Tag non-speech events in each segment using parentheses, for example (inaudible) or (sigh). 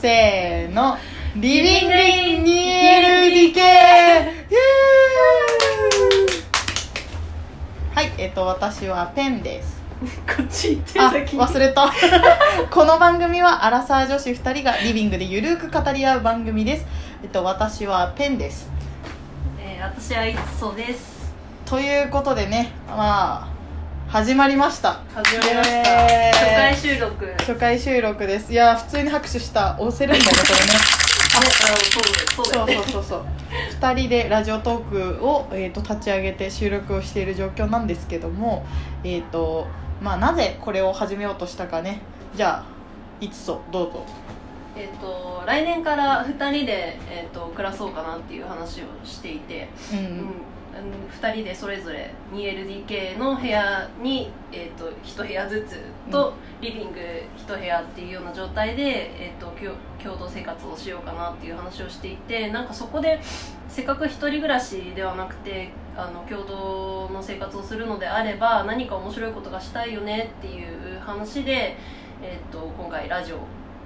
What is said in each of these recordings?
せーの。リビングイン 2LDK はいえっと私はペンです。こっち行ってあ先に。忘れた。(laughs) この番組はアラサー女子2人がリビングでゆるく語り合う番組です。えっと私はペンです。えー、私はいつそです。ということでねまあ始まりました。始まりました、初回収録。ね初回収録です。いや普通に拍手した。押せるんだねこれね。あそうそうそうそうそうそう。2人でラジオトークを、えー、と立ち上げて収録をしている状況なんですけどもえっ、とまあなぜこれを始めようとしたかね。じゃあいつそどうぞ。えっ、と来年から2人で、えー、と暮らそうかなっていう話をしていて、うん、うん、2人でそれぞれ 2LDK の部屋に、えー、と1部屋ずつと、リビング1部屋っていうような状態で、えー、と共共同生活をしようかなっていう話をしていてなんかそこでせっかく1人暮らしではなくてあの共同の生活をするのであれば何か面白いことがしたいよねっていう話で、えー、と今回ラジオ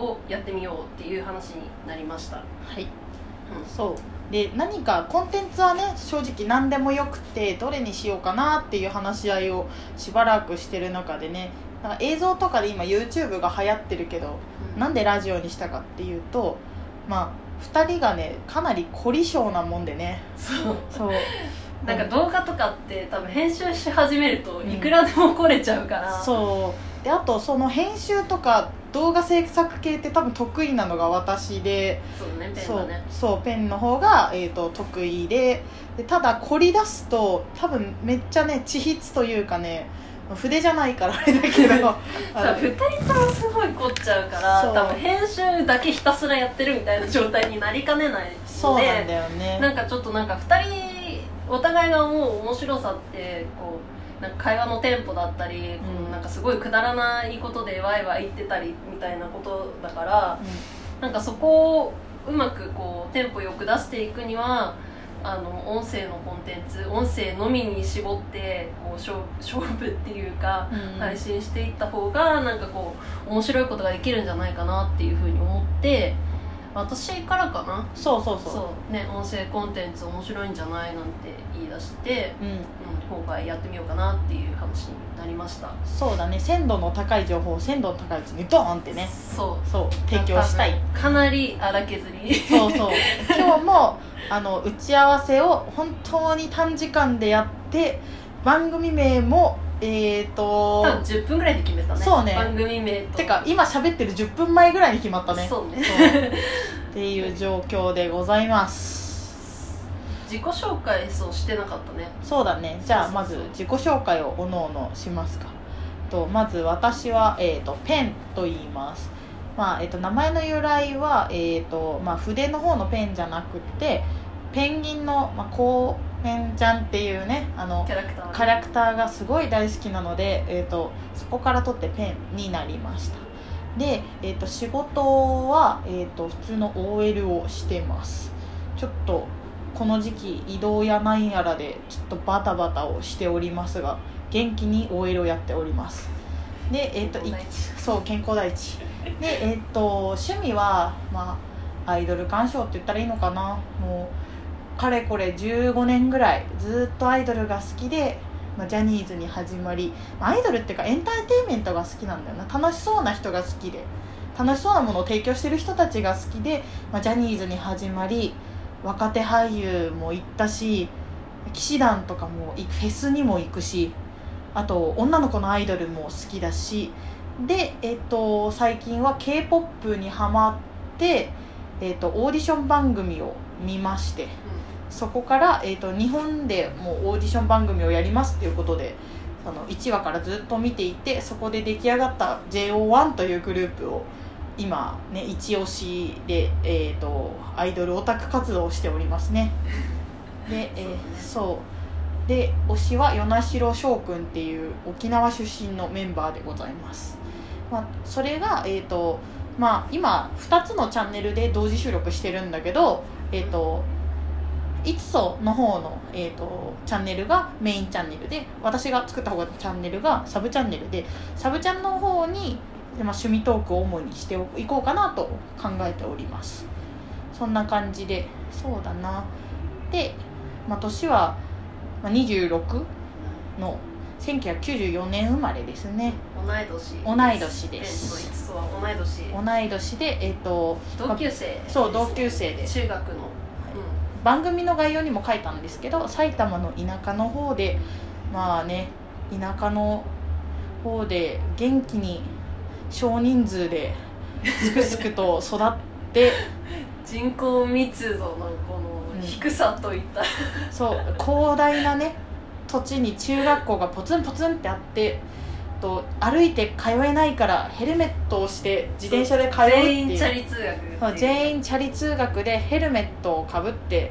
をやってみようっていう話になりました。はい。うん。そうで何かコンテンツはね正直何でもよくてどれにしようかなっていう話し合いをしばらくしてる中でねなんか映像とかで今 YouTube が流行ってるけどなんでラジオにしたかっていうとまあ2人がねかなり凝り性なもんでね。そう。そう。なんか動画とかって多分編集し始めるとうん。いくらでも来れちゃうから、そうであとその編集とか動画制作系って多分得意なのが私でそうねペンそうがねそうペンの方が、えー、と得意ででただ凝り出すと多分めっちゃね地筆というかね筆じゃないからあれだけど。(laughs) あ多の分2人ともすごい凝っちゃうから多分編集だけひたすらやってるみたいな状態になりかねないそうなんだよね。なんかちょっとなんか2人お互いが思う面白さってこうなんか会話のテンポだったり、こうん。うなんかすごいくだらないことでワイワイ言ってたりみたいなことだからなんかそこをうまくこうテンポよく出していくにはあの音声のコンテンツ音声のみに絞ってこう勝勝負っていうか、うん。配信していった方がなんかこう面白いことができるんじゃないかなっていうふうに思って私からかな？そうそうそう。ね音声コンテンツ面白いんじゃないなんて言い出して、うん。うん、今回やってみようかなっていう話になりました。そうだね。鮮度の高い情報を鮮度の高いうちにドーンってね。そう。そう。提供したい。かなり荒削り。そうそう。(laughs) 今日もあの打ち合わせを本当に短時間でやって番組名もえっ、ー、と多分10分ぐらいで決めたね。そうね。番組名と。てか今喋ってる10分前ぐらいに決まったね。そうね。っていう状況でございます。自己紹介そうしてなかったね。そうだね。じゃあまず自己紹介をおのおのしますか。とまず私は、えー、とペンと言います。まあえー、と名前の由来は、えーとまあ、筆の方のペンじゃなくてペンギンの、まあ、コウペンちゃんっていうねあのキャラクターキャラクターがすごい大好きなので、えー、とそこから取ってペンになりました。で、えー、と仕事は、えー、と普通の OL をしてます。ちょっとこの時期移動やなんやらでちょっとバタバタをしておりますが元気に OL をやっております。でえっ、とい健康第一。そう健康第一。でえっ、と趣味はまあアイドル鑑賞って言ったらいいのかな。もうかれこれ15年ぐらいずっとアイドルが好きで、まあ、ジャニーズに始まりまあアイドルっていうかエンターテインメントが好きなんだよな。楽しそうな人が好きで。楽しそうなものを提供してる人たちが好きで、まあ、ジャニーズに始まり若手俳優も行ったし騎士団とかもフェスにも行くしあと女の子のアイドルも好きだしで、えっと最近は k p o p にハマって、えっとオーディション番組を見まして。そこから、えっと日本でもうオーディション番組をやりますっていうことでその1話からずっと見ていてそこで出来上がった JO1 というグループを今ね一押しで、えー、とアイドルオタク活動をしておりますね。(laughs) で、えーそうで推しは与那城翔くんっていう沖縄出身のメンバーでございます、まあ、それが、えーとまあ、今2つのチャンネルで同時収録してるんだけどえっ、といつその方の、えー、とチャンネルがメインチャンネルで私が作った方がチャンネルがサブチャンネルでサブチャンの方に、で、まあ、趣味トークを主にしていこうかなと考えております。そんな感じでそうだな。で、まあ、年はまあ26の1994年生まれですね。同い年同い年です。同い年。同い年でえっ、と同級生そう同級生で。中学の番組の概要にも書いたんですけど埼玉の田舎の方でまあね田舎の方で元気に少人数ですくすくと育って (laughs) 人口密度のこの低さといった、そう広大なね土地に中学校がポツンポツンってあってと歩いて通えないからヘルメットをして自転車で通うって全員チャリ通学全員チャリ通学でヘルメットをかぶって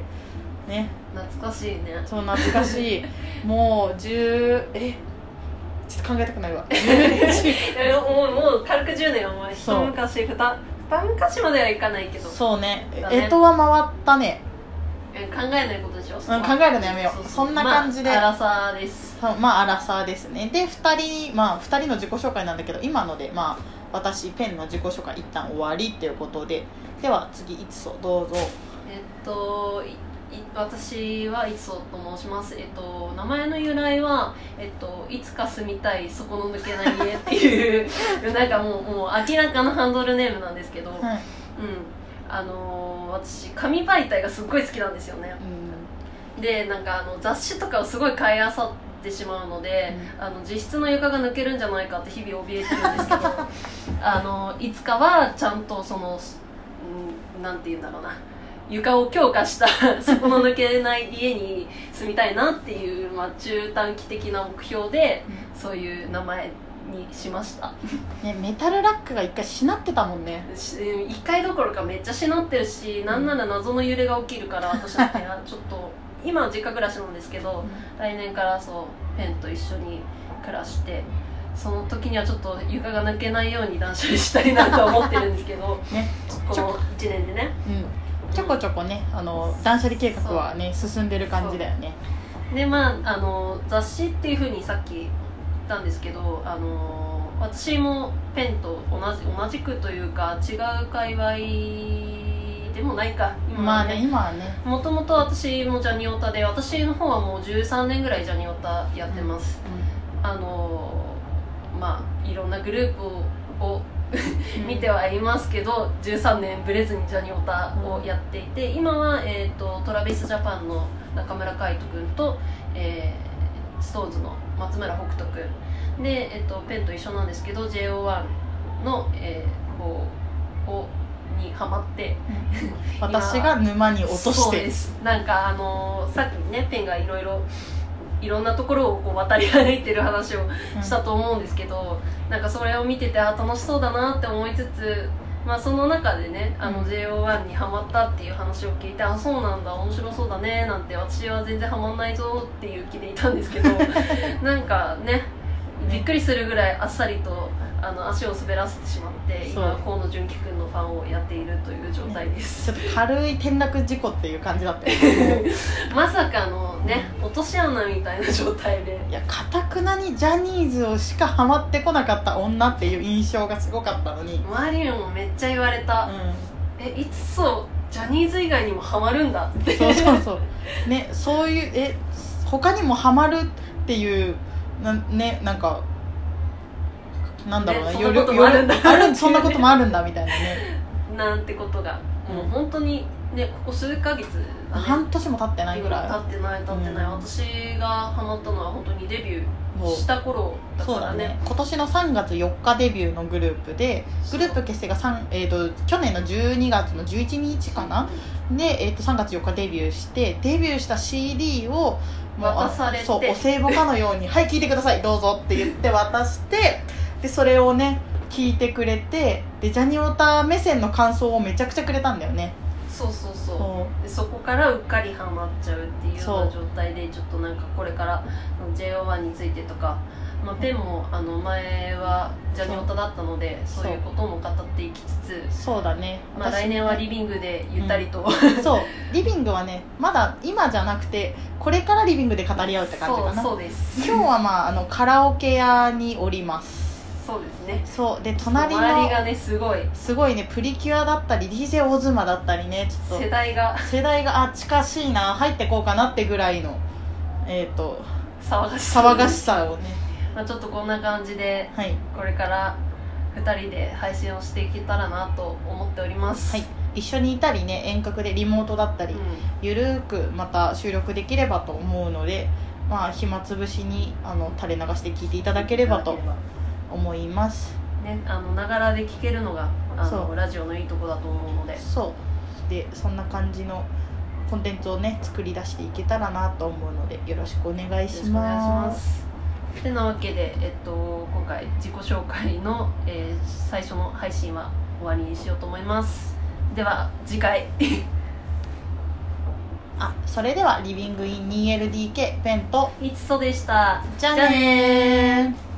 ね。懐かしいね。そう懐かしい。(laughs) もう10えちょっと考えたくな (laughs) いわもうもう軽く10年はもう一昔二二昔まではいかないけど。そうね。だね。えとは回ったね。え考えないことでしょ、うん考えるのやめよう。そんな感じで。まあ、荒さです。そうまあアラサーですね。で2人まあ2人の自己紹介なんだけど今のでまあ私ペンの自己紹介一旦終わりっていうことででは次いつそどうぞ。えっと私はいつと申します、えっと、名前の由来は、えっと、いつか住みたいそこの抜けない家っていう (laughs) なんかもうもう明らかなハンドルネームなんですけど、うん。はいあのー私紙媒体がすっごい好きなんですよね。でなんかあの雑誌とかをすごい買い漁ってしまうので、あの実質の床が抜けるんじゃないかって日々怯えてるんですけど (laughs) あのいつかはちゃんとその、うん、なんて言うんだろうな。床を強化した (laughs) そこの抜けない家に住みたいなっていう、まあ、中短期的な目標でそういう名前にしました。ね、メタルラックが一回しなってたもんね。し一回どころかめっちゃしなってるしなんなら謎の揺れが起きるから私の部屋ちょっと今は実家暮らしなんですけど来年からそうペンと一緒に暮らしてその時にはちょっと床が抜けないように断捨離したいなとは思ってるんですけど (laughs) ね。この1年でね。うん。ちょこちょこねあの断捨離計画はね進んでる感じだよね。でまああの雑誌っていうふうにさっき言ったんですけどあの私もペンと同じ同じくというか違う界隈でもないか今まあはね今はね。もともと私もジャニオタで私の方はもう13年ぐらいジャニオタやってます、あのまあいろんなグループををうん。見てはいますけど13年ブレずにジャニオタをやっていて今は、えー、とトラビスジャパンの中村海人君と、えーストーンズの松村北斗君。で、えー、とペンと一緒なんですけど JO1 の、えー、方をにハマって。私が沼に落として。です。なんかあのーさっきねペンがいろいろいろんなところをこう渡り歩いてる話をしたと思うんですけど、なんかそれを見ててあ楽しそうだなって思いつつ、まあ、その中でねあのうん。JO1 にハマったっていう話を聞いて、あそうなんだ面白そうだねなんて私は全然ハマんないぞっていう気でいたんですけど (laughs) なんかねびっくりするぐらいあっさりとあの足を滑らせてしまって今河野純喜君のファンをやっているという状態です、ちょっと軽い転落事故っていう感じだったよね。(laughs) まさかのね落とし穴みたいな状態で。いやかたくなにジャニーズをしかハマってこなかった女っていう印象がすごかったのに、周りにもめっちゃ言われた、うえいつそうジャニーズ以外にもハマるんだって。ん、そうそうそう。ねそういうえ他にもハマるっていうなねなんかなんだろうな、ねそんなこともあるんだ。あるそんなこともあるんだみたいなね。なんてことが、うんもう本当にねここ数ヶ月だね。半年も経ってないぐらい。経ってない経ってない、うん。私がハマったのは本当にデビューした頃だそうだからね。ね今年の3月4日デビューのグループでグループ結成が3、えー、と去年の12月の11日かな？で、えー、と3月4日デビューしてデビューした CD をもうあ渡されて。そうお歳暮かのように「はい聞いてください。どうぞ」って言って渡してでそれをね聞いてくれてでジャニオタ目線の感想をめちゃくちゃくれたんだよね。そうそうそう。そでそこからうっかりハマっちゃうっていうような状態でちょっとなんかこれから JO1 についてとか、まあ、ペンもあの前はジャニオタだったのでそう。いうことも語っていきつつうそうだね。まあ、私来年はリビングでゆったりと、(laughs) そう。リビングはねまだ今じゃなくてこれからリビングで語り合うって感じかな。そうそうです。今日はまああのカラオケ屋におりますそうですね。そう。で隣の周りがねすごい。すごいねプリキュアだったり DJ オズマだったりねちょっと。世代が。世代があ近しいな入ってこうかなってぐらいのえっ、と騒がし騒がしさをね。まあ、ちょっとこんな感じではい。これから2人で配信をしていけたらなと思っております。はい。一緒にいたりね遠隔でリモートだったり、うん。ゆるーくまた収録できればと思うのでまあ暇つぶしにあの垂れ流して聞いていただければと思います。ねあのながらで聞けるのがあのラジオのいいとこだと思うので。そう。でそんな感じのコンテンツをね作り出していけたらなと思うのでよろしくお願いしまます。すてなわけで、えっと、今回自己紹介の、えー最初の配信は終わりにしようと思います。では次回。(laughs) あそれではリビングイン 2LDK ペンといつそでした。じゃあねー